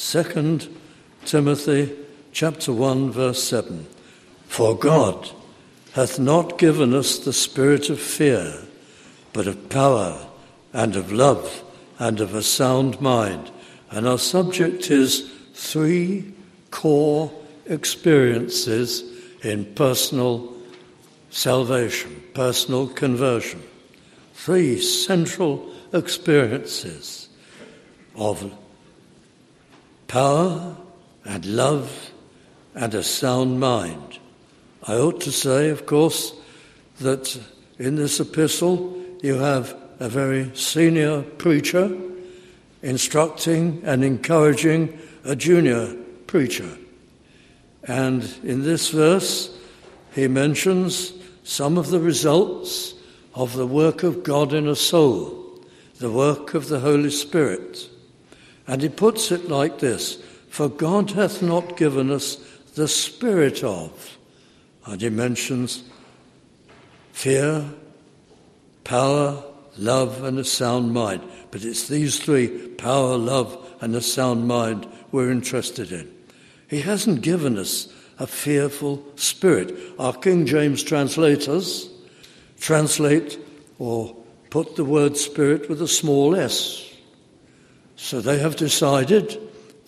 2 Timothy chapter 1 verse 7. For God hath not given us the spirit of fear, but of power and of love and of a sound mind. And our subject is three core experiences in personal salvation, personal conversion. Three central experiences of power and love and a sound mind. I ought to say, of course, that in this epistle you have a very senior preacher instructing and encouraging a junior preacher. And in this verse, he mentions some of the results of the work of God in a soul, the work of the Holy Spirit. And he puts it like this For God hath not given us the spirit of, and he mentions fear, power, love, and a sound mind. But it's these three power, love, and a sound mind we're interested in. He hasn't given us a fearful spirit. Our King James translators translate or put the word spirit with a small s. So they have decided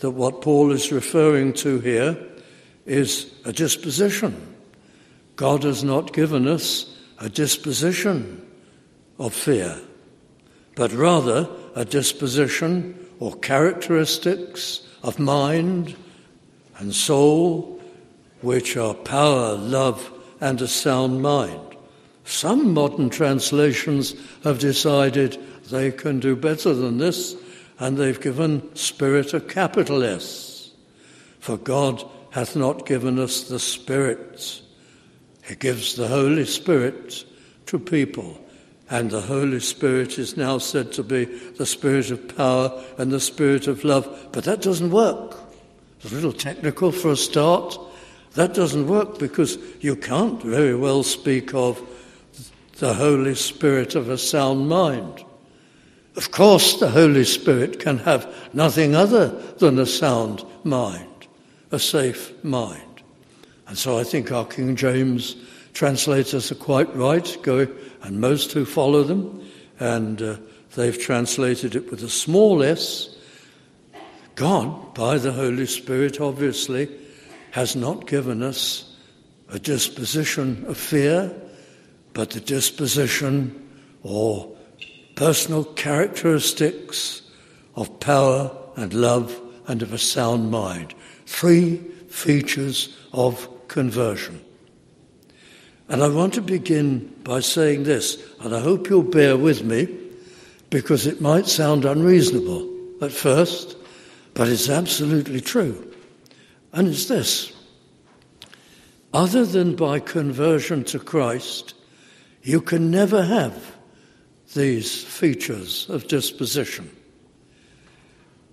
that what Paul is referring to here is a disposition. God has not given us a disposition of fear, but rather a disposition or characteristics of mind and soul which are power, love, and a sound mind. Some modern translations have decided they can do better than this, and they've given Spirit a capital S. For God hath not given us the Spirit. He gives the Holy Spirit to people, and the Holy Spirit is now said to be the Spirit of power and the Spirit of love. But that doesn't work. It's a little technical for a start. That doesn't work because you can't very well speak of the Holy Spirit of a sound mind. Of course, the Holy Spirit can have nothing other than a sound mind, a safe mind. And so I think our King James translators are quite right, go, and most who follow them, and uh, they've translated it with a small s. God, by the Holy Spirit, obviously, has not given us a disposition of fear, but the disposition or personal characteristics of power and love and of a sound mind. Three features of conversion. And I want to begin by saying this, and I hope you'll bear with me because it might sound unreasonable at first, but it's absolutely true. And it's this other than by conversion to Christ, you can never have these features of disposition.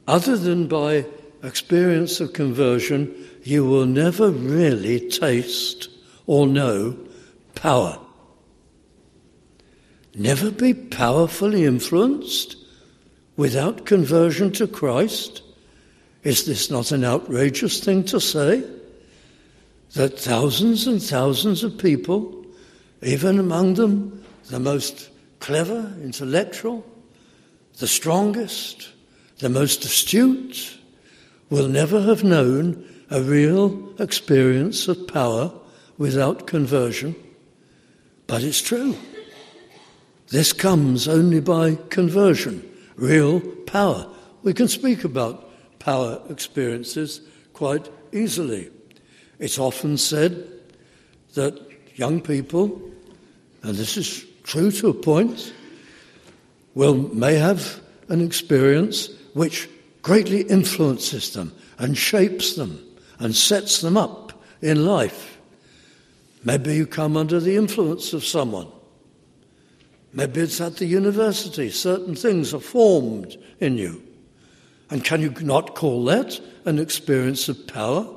Other than by experience of conversion, you will never really taste or know power. Never be powerfully influenced without conversion to Christ. Is this not an outrageous thing to say? That thousands and thousands of people, even among them the most clever, intellectual, the strongest, the most astute, will never have known a real experience of power without conversion. But it's true. This comes only by conversion, real power. We can speak about power experiences quite easily. It's often said that young people, and this is true to a point, will may have an experience which greatly influences them and shapes them and sets them up in life. Maybe you come under the influence of someone. Maybe it's at the university. Certain things are formed in you. And can you not call that an experience of power?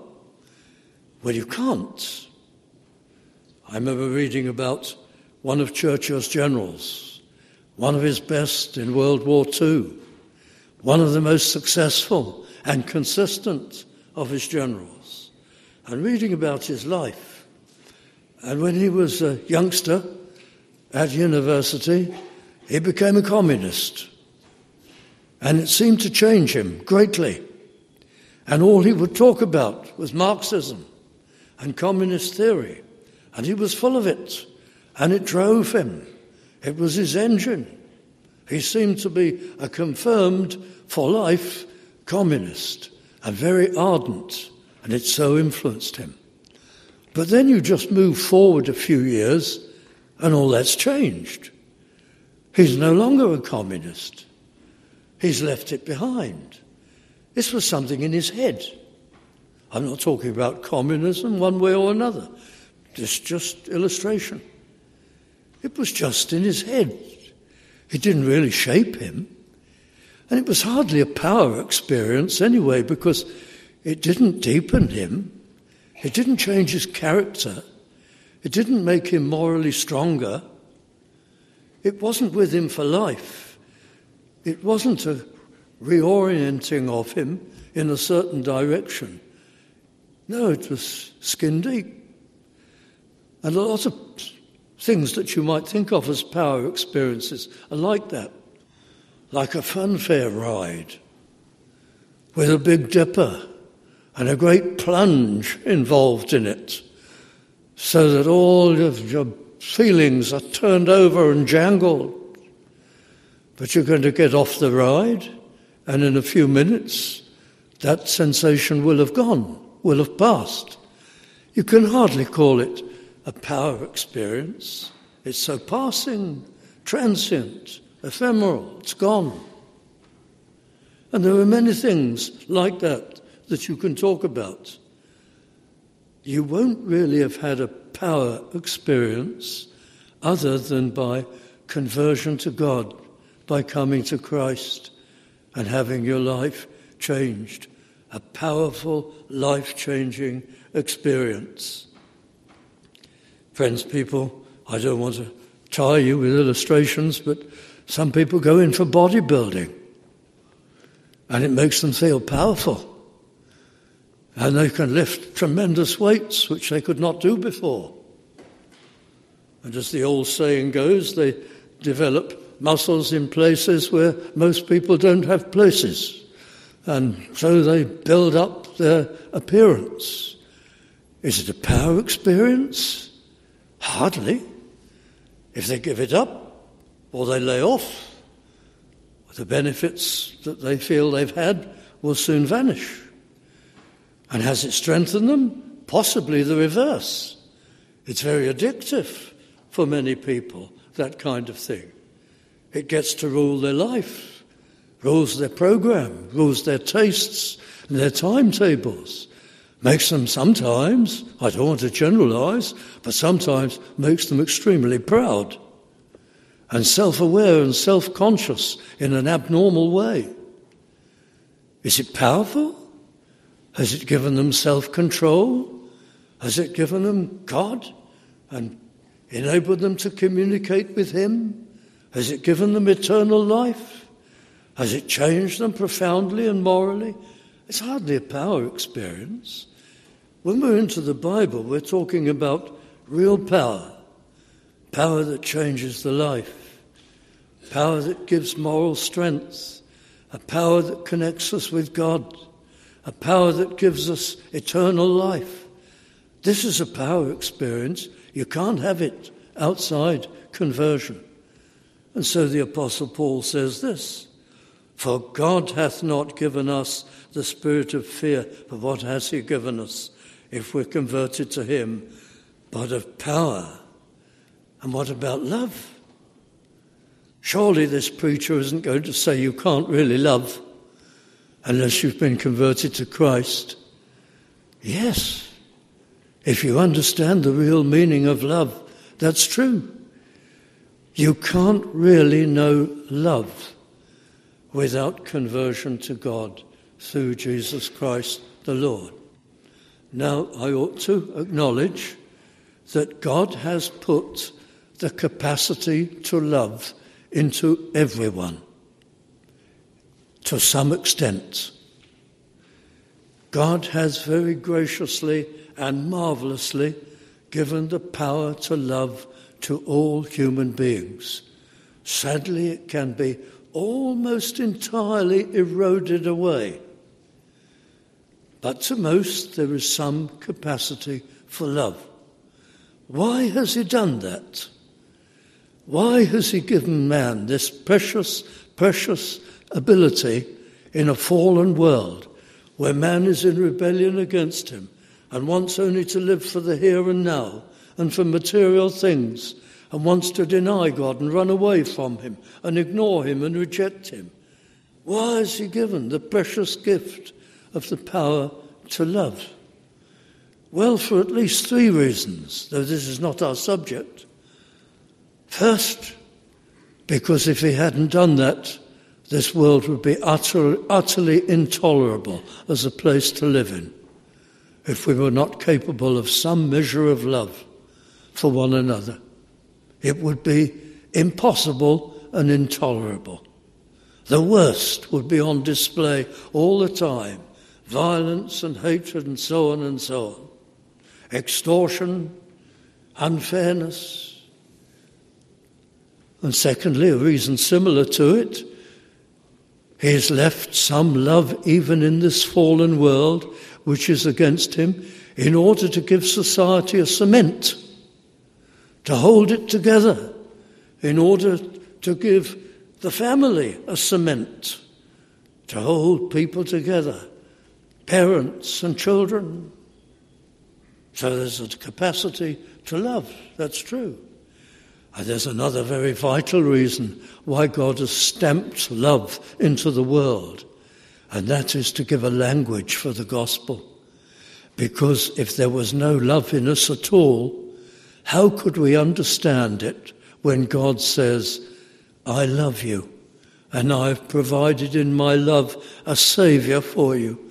Well, you can't. I remember reading about one of Churchill's generals, one of his best in World War II, one of the most successful and consistent of his generals. And reading about his life, and when he was a youngster at university, he became a communist. And it seemed to change him greatly. And all he would talk about was Marxism and communist theory. And he was full of it. And it drove him. It was his engine. He seemed to be a confirmed, for life, communist and very ardent. And it so influenced him. But then you just move forward a few years and all that's changed. He's no longer a communist. He's left it behind. This was something in his head. I'm not talking about communism one way or another. This just illustration. It was just in his head. It didn't really shape him. And it was hardly a power experience anyway, because it didn't deepen him. It didn't change his character. It didn't make him morally stronger. It wasn't with him for life. It wasn't a reorienting of him in a certain direction. No, it was skin deep. And a lot of things that you might think of as power experiences are like that. Like a funfair ride with a big dipper and a great plunge involved in it, so that all of your feelings are turned over and jangled. But you're going to get off the ride, and in a few minutes, that sensation will have gone, will have passed. You can hardly call it a power experience. It's so passing, transient, ephemeral, it's gone. And there are many things like that that you can talk about. You won't really have had a power experience other than by conversion to God, by coming to Christ and having your life changed. A powerful, life changing experience. Friends, people, I don't want to tire you with illustrations, but some people go in for bodybuilding and it makes them feel powerful. And they can lift tremendous weights, which they could not do before. And as the old saying goes, they develop muscles in places where most people don't have places. And so they build up their appearance. Is it a power experience? Hardly. If they give it up or they lay off, the benefits that they feel they've had will soon vanish. And has it strengthened them? Possibly the reverse. It's very addictive for many people, that kind of thing. It gets to rule their life, rules their program, rules their tastes, and their timetables. Makes them sometimes, I don't want to generalize, but sometimes makes them extremely proud and self aware and self conscious in an abnormal way. Is it powerful? Has it given them self control? Has it given them God and enabled them to communicate with Him? Has it given them eternal life? Has it changed them profoundly and morally? It's hardly a power experience. When we're into the Bible, we're talking about real power, power that changes the life, power that gives moral strength, a power that connects us with God a power that gives us eternal life. This is a power experience. You can't have it outside conversion. And so the Apostle Paul says this For God hath not given us the spirit of fear, but what has He given us if we're converted to Him? But of power. And what about love? Surely this preacher isn't going to say you can't really love unless you've been converted to Christ? Yes. If you understand the real meaning of love, that's true. You can't really know love without conversion to God through Jesus Christ the Lord. Now, I ought to acknowledge that God has put the capacity to love into everyone to some extent. God has very graciously and marvelously given the power to love to all human beings. Sadly, it can be almost entirely eroded away. But to most, there is some capacity for love. Why has He done that? Why has He given man this precious, precious ability in a fallen world where man is in rebellion against Him and wants only to live for the here and now and for material things and wants to deny God and run away from Him and ignore Him and reject Him? Why has He given the precious gift of the power to love? Well, for at least three reasons, though this is not our subject. First, because if he hadn't done that, this world would be utter, utterly intolerable as a place to live in if we were not capable of some measure of love for one another. It would be impossible and intolerable. The worst would be on display all the time violence and hatred and so on and so on, extortion, unfairness. And secondly, a reason similar to it, he has left some love even in this fallen world which is against him in order to give society a cement, to hold it together, in order to give the family a cement, to hold people together parents and children. So there's a capacity to love, that's true. And there's another very vital reason why God has stamped love into the world, and that is to give a language for the gospel. Because if there was no love in us at all, how could we understand it when God says, I love you, and I've provided in my love a Saviour for you?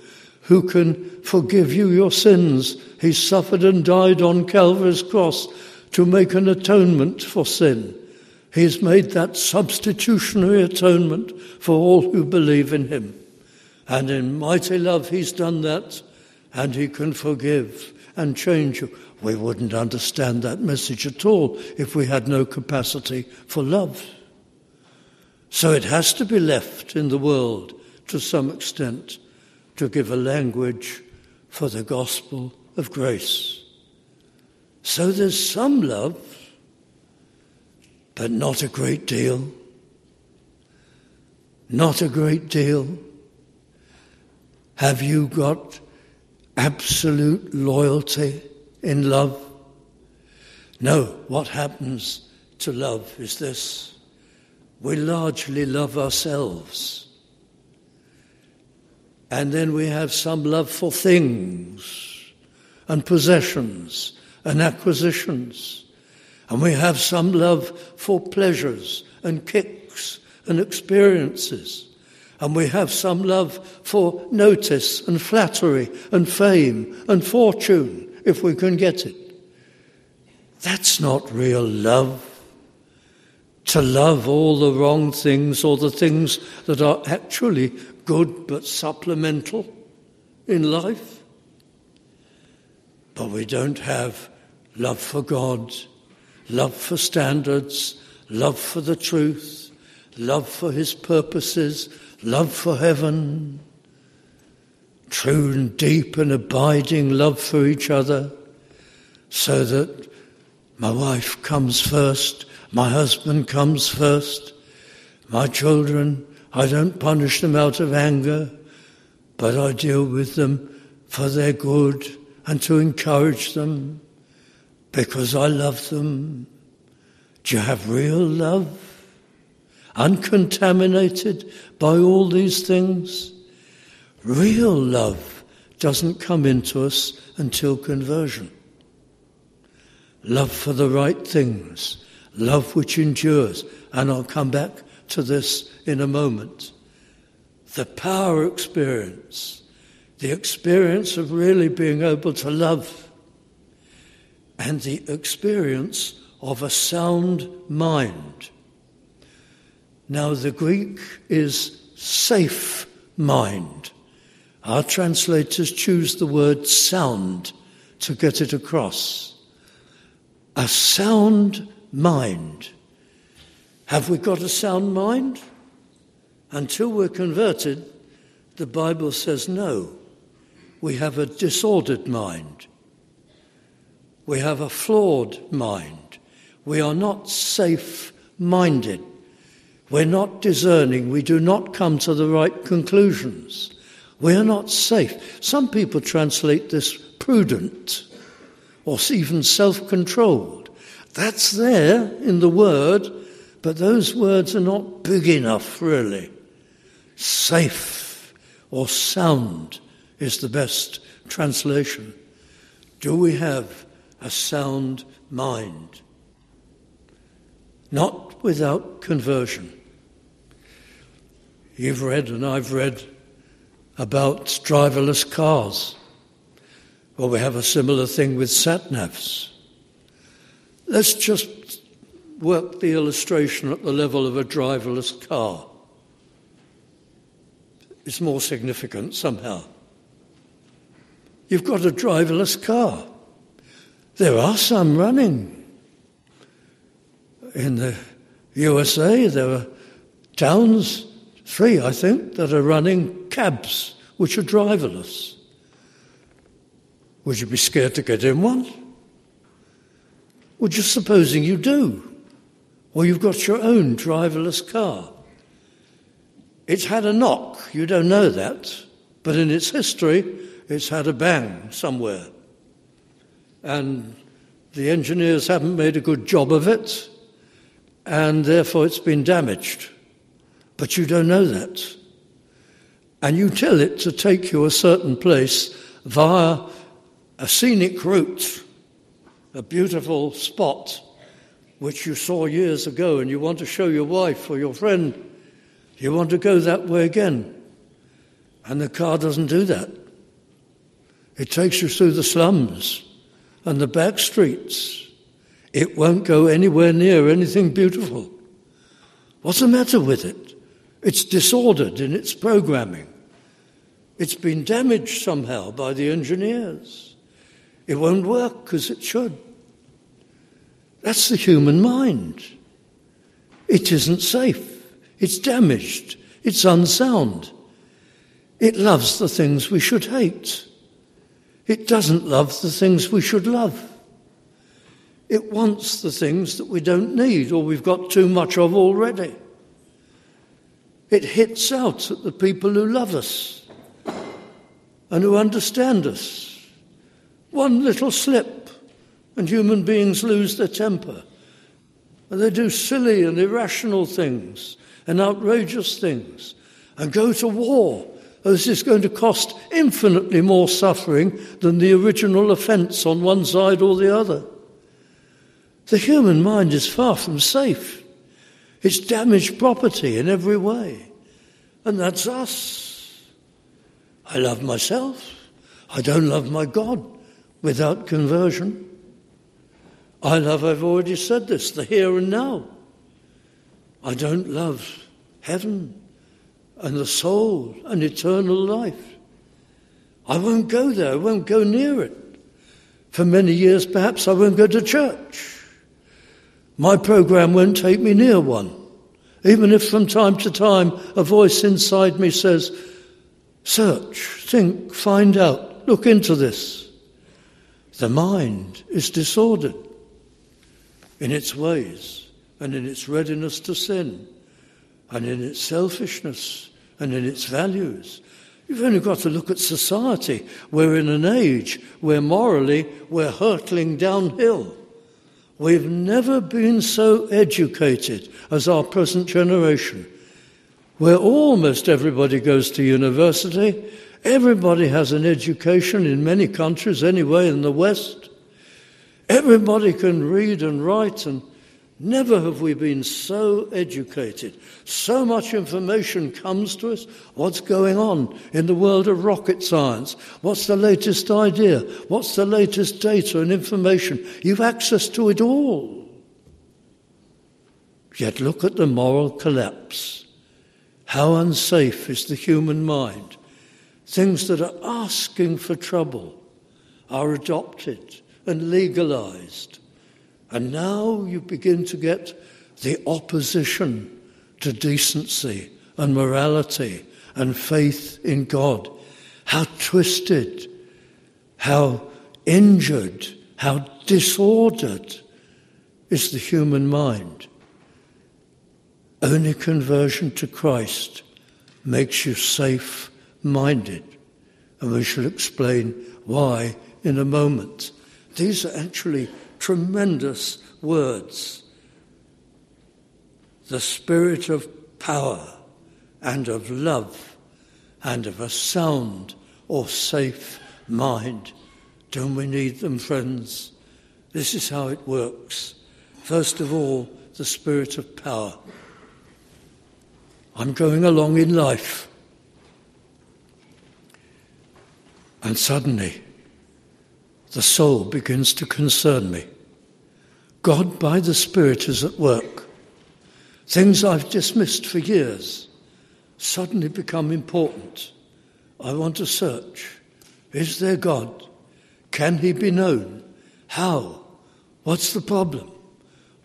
Who can forgive you your sins. He suffered and died on Calvary's cross to make an atonement for sin. He's made that substitutionary atonement for all who believe in him. And in mighty love, he's done that, and he can forgive and change you. We wouldn't understand that message at all if we had no capacity for love. So it has to be left in the world to some extent to give a language for the gospel of grace. So there's some love, but not a great deal. Not a great deal. Have you got absolute loyalty in love? No, what happens to love is this we largely love ourselves. And then we have some love for things and possessions and acquisitions. And we have some love for pleasures and kicks and experiences. And we have some love for notice and flattery and fame and fortune, if we can get it. That's not real love. To love all the wrong things or the things that are actually good but supplemental in life. But we don't have love for God, love for standards, love for the truth, love for His purposes, love for heaven, true and deep and abiding love for each other, so that my wife comes first, my husband comes first, my children I don't punish them out of anger, but I deal with them for their good and to encourage them because I love them. Do you have real love? Uncontaminated by all these things? Real love doesn't come into us until conversion. Love for the right things, love which endures. And I'll come back to this in a moment. The power experience, the experience of really being able to love, and the experience of a sound mind. Now, the Greek is safe mind, Our translators choose the word sound to get it across. A sound mind. Have we got a sound mind? Until we're converted, the Bible says no. We have a disordered mind. We have a flawed mind. We are not safe minded. We're not discerning. We do not come to the right conclusions. We are not safe. Some people translate this prudent or even self controlled. That's there in the word, but those words are not big enough, really. Safe or sound is the best translation. Do we have a sound mind? Not without conversion. You've read, and I've read, about driverless cars. Well, we have a similar thing with sat navs. Let's just work the illustration at the level of a driverless car. It's more significant somehow. You've got a driverless car. There are some running. In the USA, there are towns, three I think, that are running cabs which are driverless. Would you be scared to get in one? Well, just supposing you do, or you've got your own driverless car. It's had a knock, you don't know that, but in its history, it's had a bang somewhere. And the engineers haven't made a good job of it, and therefore it's been damaged. But you don't know that. And you tell it to take you a certain place via a scenic route, a beautiful spot which you saw years ago, and you want to show your wife or your friend, you want to go that way again. And the car doesn't do that. It takes you through the slums and the back streets. It won't go anywhere near anything beautiful. What's the matter with it? It's disordered in its programming. It's been damaged somehow by the engineers. It won't work as it should. That's the human mind. It isn't safe. It's damaged. It's unsound. It loves the things we should hate. It doesn't love the things we should love. It wants the things that we don't need or we've got too much of already. It hits out at the people who love us and who understand us. One little slip and human beings lose their temper. And they do silly and irrational things and outrageous things and go to war this is going to cost infinitely more suffering than the original offence on one side or the other. The human mind is far from safe. It's damaged property in every way. And that's us. I love myself. I don't love my God without conversion. I love, I've already said this, the here and now. I don't love heaven and the soul and eternal life. I won't go there, I won't go near it. For many years, perhaps, I won't go to church. My program won't take me near one, even if from time to time a voice inside me says, Search, think, find out, look into this. The mind is disordered in its ways and in its readiness to sin and in its selfishness and in its values. You've only got to look at society. We're in an age where morally we're hurtling downhill. We've never been so educated as our present generation, where almost everybody goes to university. Everybody has an education in many countries, anyway, in the West. Everybody can read and write and Never have we been so educated. So much information comes to us. What's going on in the world of rocket science? What's the latest idea? What's the latest data and information? You've access to it all. Yet look at the moral collapse. How unsafe is the human mind. things that are asking for trouble are adopted and legalized. And now you begin to get the opposition to decency and morality and faith in God. How twisted, how injured, how disordered is the human mind. Only conversion to Christ makes you safe minded. And we shall explain why in a moment. These are actually tremendous words. The spirit of power and of love and of a sound or safe mind. Don't we need them, friends? This is how it works. First of all, the spirit of power. I'm going along in life, and suddenly the soul begins to concern me. God, by the Spirit, is at work. Things I've dismissed for years suddenly become important. I want to search. Is there God? Can he be known? How? What's the problem?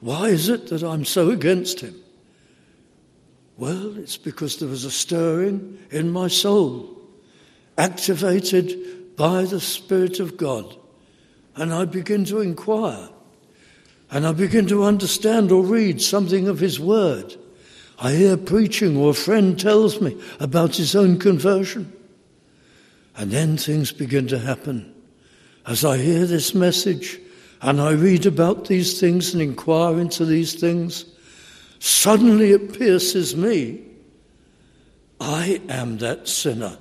Why is it that I'm so against him? Well, it's because there was a stirring in my soul, activated by the Spirit of God. And I begin to inquire. And I begin to understand or read something of His Word. I hear preaching or a friend tells me about his own conversion. And then things begin to happen. As I hear this message and I read about these things and inquire into these things, suddenly it pierces me. I am that sinner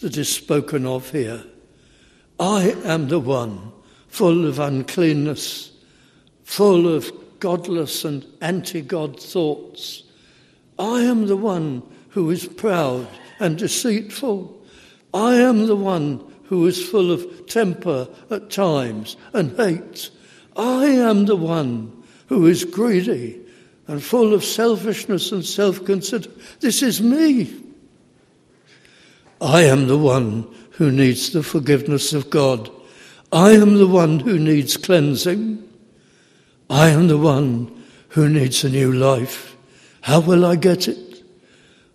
that is spoken of here. I am the one full of uncleanness, full of godless and anti God thoughts I am the one who is proud and deceitful. I am the one who is full of temper at times and hate. I am the one who is greedy and full of selfishness and self conceit. This is me. I am the one who needs the forgiveness of God. I am the one who needs cleansing. I am the one who needs a new life. How will I get it?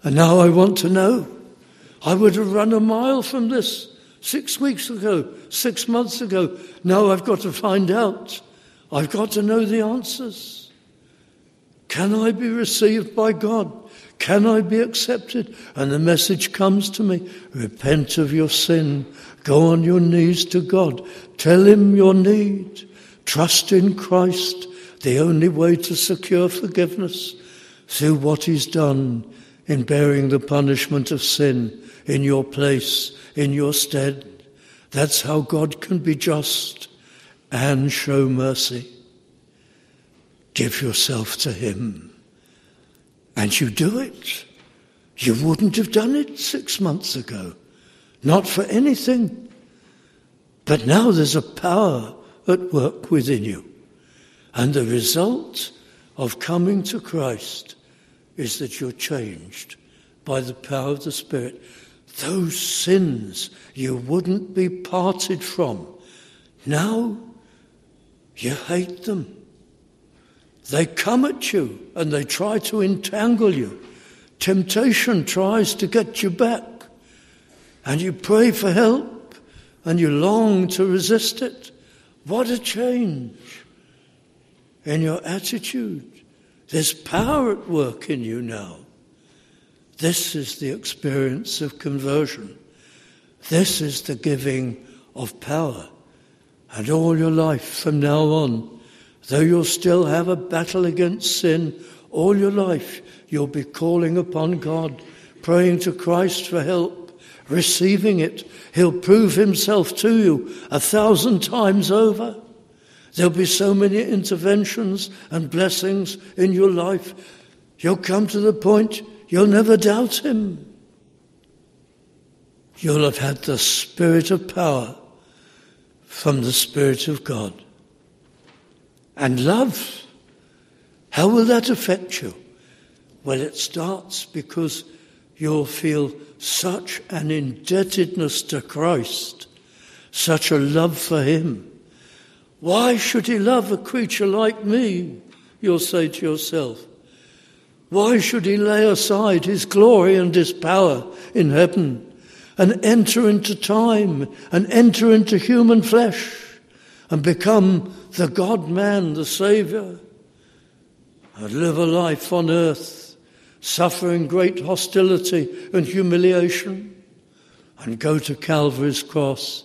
And now I want to know. I would have run a mile from this six weeks ago, six months ago. Now I've got to find out. I've got to know the answers. Can I be received by God? Can I be accepted? And the message comes to me repent of your sin, go on your knees to God, tell Him your need, trust in Christ, the only way to secure forgiveness through what He's done in bearing the punishment of sin in your place, in your stead. That's how God can be just and show mercy. Give yourself to Him. And you do it. You wouldn't have done it six months ago. Not for anything. But now there's a power at work within you. And the result of coming to Christ is that you're changed by the power of the Spirit. Those sins you wouldn't be parted from, now you hate them. They come at you and they try to entangle you. Temptation tries to get you back. And you pray for help and you long to resist it. What a change in your attitude. There's power at work in you now. This is the experience of conversion. This is the giving of power. And all your life from now on, though you'll still have a battle against sin, all your life you'll be calling upon God, praying to Christ for help, receiving it. He'll prove himself to you a thousand times over. There'll be so many interventions and blessings in your life. You'll come to the point you'll never doubt Him. You'll have had the Spirit of power from the Spirit of God. And love, how will that affect you? Well, it starts because you'll feel such an indebtedness to Christ, such a love for Him. Why should He love a creature like me? You'll say to yourself. Why should He lay aside His glory and His power in heaven and enter into time and enter into human flesh and become the God man, the Saviour, and live a life on earth suffering great hostility and humiliation, and go to Calvary's cross.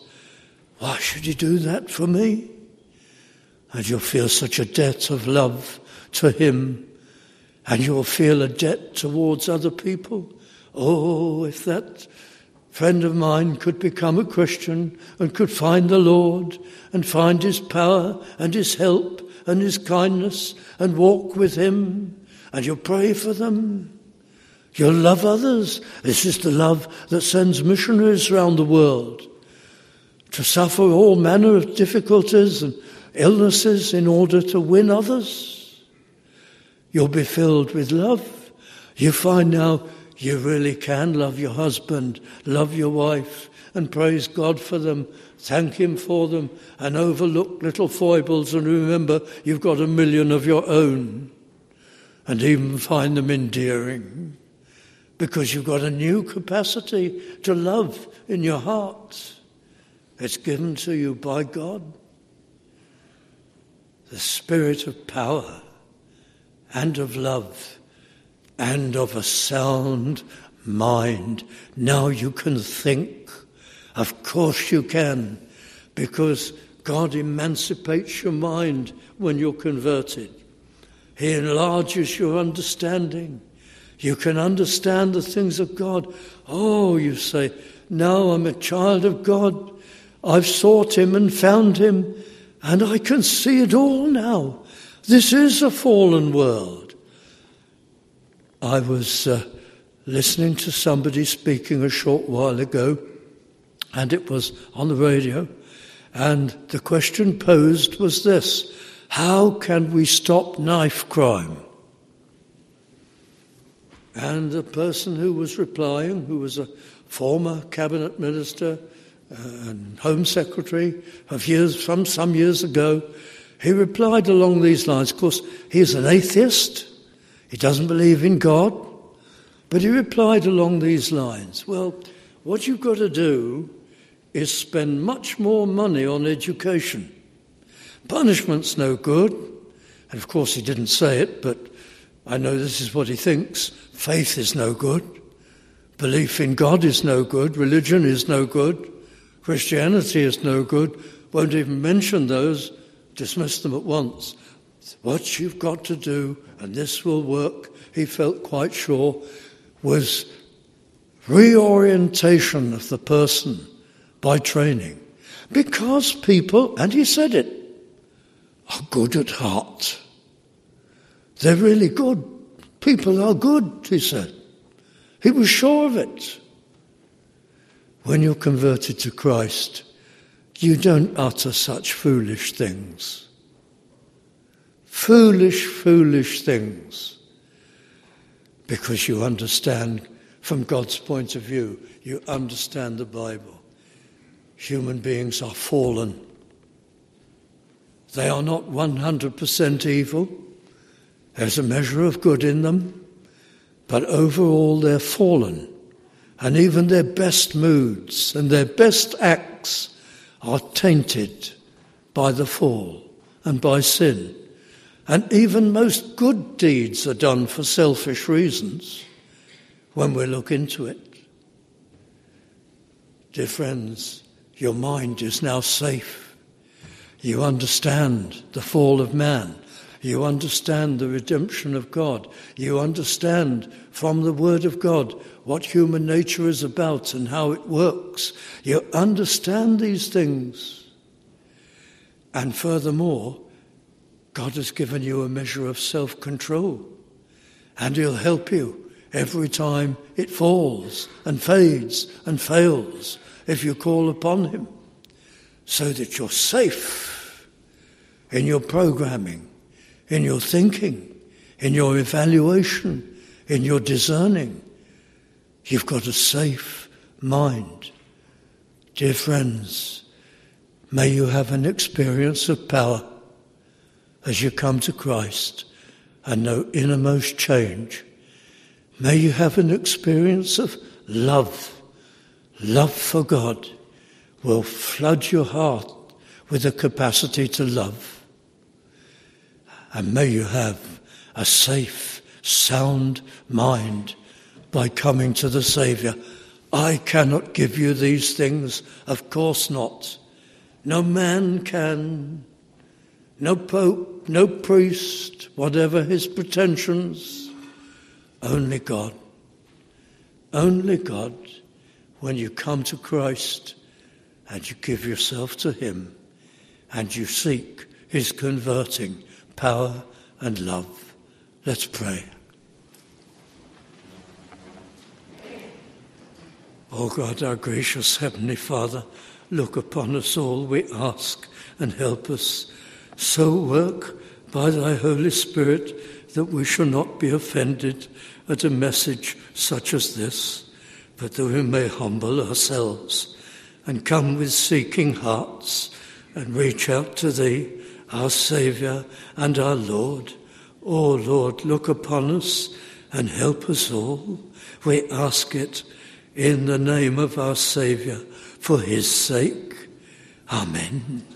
Why should he do that for me? And you'll feel such a debt of love to him, and you'll feel a debt towards other people. Oh, if that friend of mine could become a Christian and could find the Lord and find his power and his help and his kindness and walk with him and you'll pray for them. You'll love others. This is the love that sends missionaries around the world to suffer all manner of difficulties and illnesses in order to win others. You'll be filled with love. You find now you really can love your husband, love your wife, and praise God for them, thank Him for them, and overlook little foibles and remember you've got a million of your own and even find them endearing because you've got a new capacity to love in your heart. It's given to you by God. The spirit of power and of love and of a sound mind. Now you can think. Of course you can, because God emancipates your mind when you're converted. He enlarges your understanding. You can understand the things of God. Oh, you say, now I'm a child of God. I've sought Him and found Him, and I can see it all now. This is a fallen world. I was uh, listening to somebody speaking a short while ago, and it was on the radio, and the question posed was this how can we stop knife crime? And the person who was replying, who was a former cabinet minister uh, and home secretary of years from some years ago, he replied along these lines. Of course, he's an atheist. He doesn't believe in God. But he replied along these lines Well, what you've got to do is spend much more money on education. Punishment's no good. And of course, he didn't say it, but I know this is what he thinks. Faith is no good. Belief in God is no good. Religion is no good. Christianity is no good. Won't even mention those, dismiss them at once. What you've got to do, and this will work, he felt quite sure, was reorientation of the person by training. Because people, and he said it, are good at heart. They're really good. People are good, he said. He was sure of it. When you're converted to Christ, you don't utter such foolish things. Foolish, foolish things. Because you understand from God's point of view, you understand the Bible. Human beings are fallen. They are not 100% evil. There's a measure of good in them, but overall they're fallen. And even their best moods and their best acts are tainted by the fall and by sin. And even most good deeds are done for selfish reasons when we look into it. Dear friends, your mind is now safe you understand the fall of man. You understand the redemption of God. You understand from the Word of God what human nature is about and how it works. You understand these things. And furthermore, God has given you a measure of self control. And He'll help you every time it falls and fades and fails if you call upon Him so that you're safe in your programming, in your thinking, in your evaluation, in your discerning. You've got a safe mind. Dear friends, may you have an experience of power as you come to Christ and know innermost change. May you have an experience of love. Love for God will flood your heart with the capacity to love. And may you have a safe, sound mind by coming to the Saviour. I cannot give you these things, of course not. No man can, no pope, no priest, whatever his pretensions, only God. Only God, when you come to Christ and you give yourself to Him and you seek His converting power and love. Let's pray. O God, our gracious Heavenly Father, look upon us all, we ask, and help us. So work by thy Holy Spirit that we shall not be offended at a message such as this, but that we may humble ourselves and come with seeking hearts and reach out to thee, our Saviour and our Lord. O oh Lord, look upon us and help us all. We ask it in the name of our Saviour for his sake. Amen.